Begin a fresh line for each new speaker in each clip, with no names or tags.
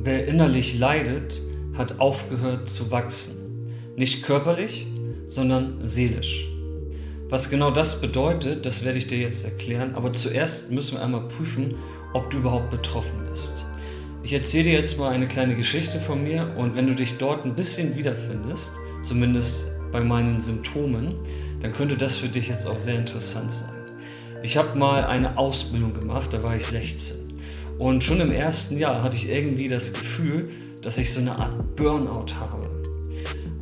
Wer innerlich leidet, hat aufgehört zu wachsen. Nicht körperlich, sondern seelisch. Was genau das bedeutet, das werde ich dir jetzt erklären, aber zuerst müssen wir einmal prüfen, ob du überhaupt betroffen bist. Ich erzähle dir jetzt mal eine kleine Geschichte von mir und wenn du dich dort ein bisschen wiederfindest, zumindest bei meinen Symptomen, dann könnte das für dich jetzt auch sehr interessant sein. Ich habe mal eine Ausbildung gemacht, da war ich 16. Und schon im ersten Jahr hatte ich irgendwie das Gefühl, dass ich so eine Art Burnout habe.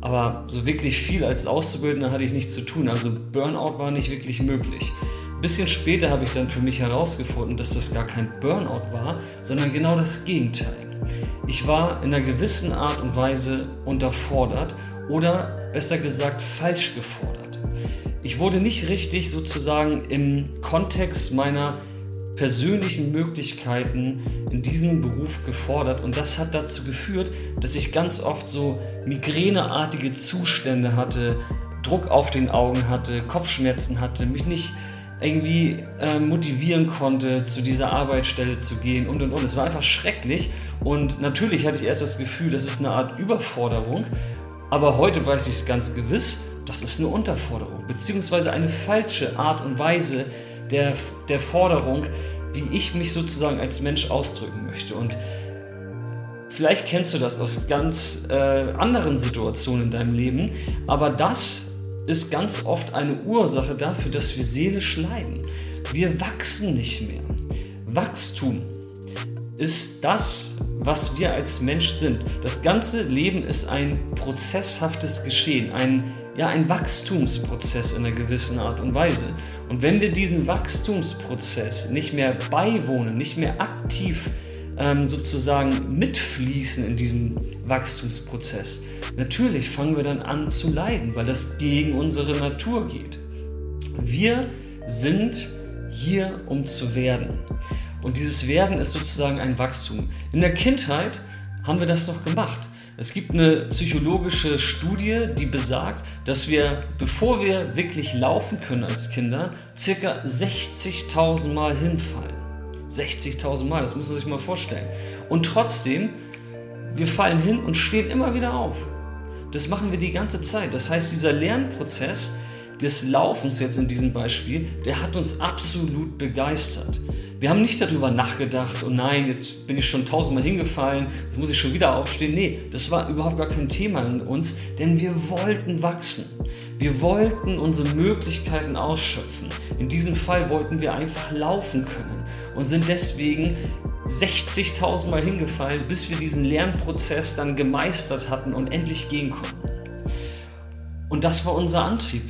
Aber so wirklich viel als Auszubildender hatte ich nichts zu tun. Also Burnout war nicht wirklich möglich. Ein bisschen später habe ich dann für mich herausgefunden, dass das gar kein Burnout war, sondern genau das Gegenteil. Ich war in einer gewissen Art und Weise unterfordert oder besser gesagt falsch gefordert. Ich wurde nicht richtig sozusagen im Kontext meiner persönlichen Möglichkeiten in diesem Beruf gefordert. Und das hat dazu geführt, dass ich ganz oft so migräneartige Zustände hatte, Druck auf den Augen hatte, Kopfschmerzen hatte, mich nicht irgendwie äh, motivieren konnte, zu dieser Arbeitsstelle zu gehen und und und. Es war einfach schrecklich. Und natürlich hatte ich erst das Gefühl, das ist eine Art Überforderung, aber heute weiß ich es ganz gewiss, das ist eine Unterforderung, beziehungsweise eine falsche Art und Weise der, der Forderung, wie ich mich sozusagen als Mensch ausdrücken möchte. Und vielleicht kennst du das aus ganz äh, anderen Situationen in deinem Leben, aber das ist ganz oft eine Ursache dafür, dass wir seelisch leiden. Wir wachsen nicht mehr. Wachstum ist das, was wir als Mensch sind. Das ganze Leben ist ein prozesshaftes Geschehen, ein, ja, ein Wachstumsprozess in einer gewissen Art und Weise. Und wenn wir diesen Wachstumsprozess nicht mehr beiwohnen, nicht mehr aktiv ähm, sozusagen mitfließen in diesen Wachstumsprozess, natürlich fangen wir dann an zu leiden, weil das gegen unsere Natur geht. Wir sind hier, um zu werden. Und dieses Werden ist sozusagen ein Wachstum. In der Kindheit haben wir das noch gemacht. Es gibt eine psychologische Studie, die besagt, dass wir, bevor wir wirklich laufen können als Kinder, circa 60.000 Mal hinfallen. 60.000 Mal, das muss man sich mal vorstellen. Und trotzdem, wir fallen hin und stehen immer wieder auf. Das machen wir die ganze Zeit. Das heißt, dieser Lernprozess des Laufens jetzt in diesem Beispiel, der hat uns absolut begeistert. Wir haben nicht darüber nachgedacht, oh nein, jetzt bin ich schon tausendmal hingefallen, jetzt muss ich schon wieder aufstehen. Nee, das war überhaupt gar kein Thema in uns, denn wir wollten wachsen. Wir wollten unsere Möglichkeiten ausschöpfen. In diesem Fall wollten wir einfach laufen können und sind deswegen 60.000 Mal hingefallen, bis wir diesen Lernprozess dann gemeistert hatten und endlich gehen konnten. Und das war unser Antrieb.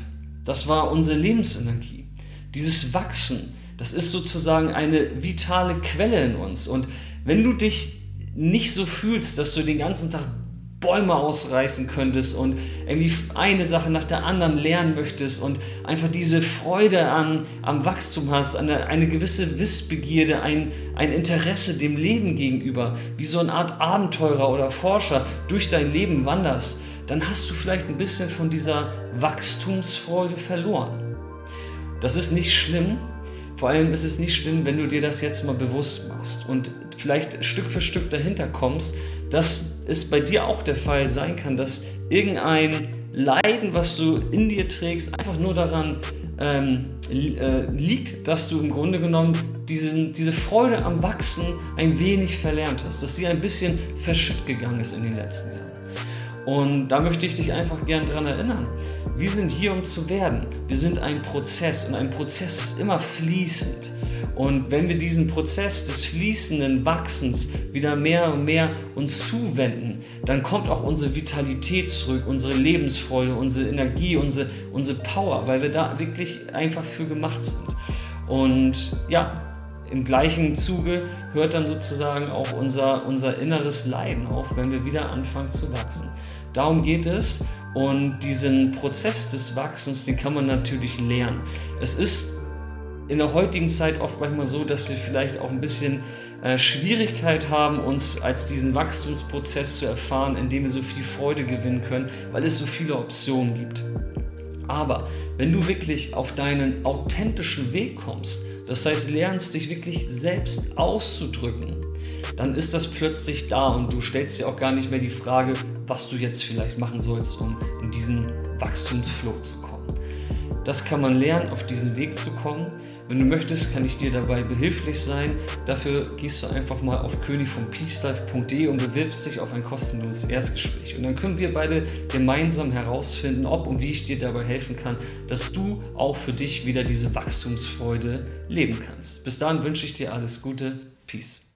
Das war unsere Lebensenergie. Dieses Wachsen, das ist sozusagen eine vitale Quelle in uns. Und wenn du dich nicht so fühlst, dass du den ganzen Tag Bäume ausreißen könntest und irgendwie eine Sache nach der anderen lernen möchtest und einfach diese Freude an, am Wachstum hast, eine, eine gewisse Wissbegierde, ein, ein Interesse dem Leben gegenüber, wie so eine Art Abenteurer oder Forscher durch dein Leben wanderst, dann hast du vielleicht ein bisschen von dieser Wachstumsfreude verloren. Das ist nicht schlimm, vor allem ist es nicht schlimm, wenn du dir das jetzt mal bewusst machst und vielleicht Stück für Stück dahinter kommst, dass es bei dir auch der Fall sein kann, dass irgendein Leiden, was du in dir trägst, einfach nur daran ähm, äh, liegt, dass du im Grunde genommen diesen, diese Freude am Wachsen ein wenig verlernt hast, dass sie ein bisschen verschütt gegangen ist in den letzten Jahren. Und da möchte ich dich einfach gern dran erinnern. Wir sind hier, um zu werden. Wir sind ein Prozess und ein Prozess ist immer fließend. Und wenn wir diesen Prozess des fließenden Wachsens wieder mehr und mehr uns zuwenden, dann kommt auch unsere Vitalität zurück, unsere Lebensfreude, unsere Energie, unsere, unsere Power, weil wir da wirklich einfach für gemacht sind. Und ja, im gleichen Zuge hört dann sozusagen auch unser, unser inneres Leiden auf, wenn wir wieder anfangen zu wachsen. Darum geht es. Und diesen Prozess des Wachsens, den kann man natürlich lernen. Es ist in der heutigen Zeit oft manchmal so, dass wir vielleicht auch ein bisschen äh, Schwierigkeit haben, uns als diesen Wachstumsprozess zu erfahren, indem wir so viel Freude gewinnen können, weil es so viele Optionen gibt. Aber wenn du wirklich auf deinen authentischen Weg kommst, das heißt lernst dich wirklich selbst auszudrücken, dann ist das plötzlich da und du stellst dir auch gar nicht mehr die Frage, was du jetzt vielleicht machen sollst, um in diesen Wachstumsflow zu kommen. Das kann man lernen, auf diesen Weg zu kommen. Wenn du möchtest, kann ich dir dabei behilflich sein. Dafür gehst du einfach mal auf königvompeacelife.de und bewirbst dich auf ein kostenloses Erstgespräch. Und dann können wir beide gemeinsam herausfinden, ob und wie ich dir dabei helfen kann, dass du auch für dich wieder diese Wachstumsfreude leben kannst. Bis dahin wünsche ich dir alles Gute. Peace.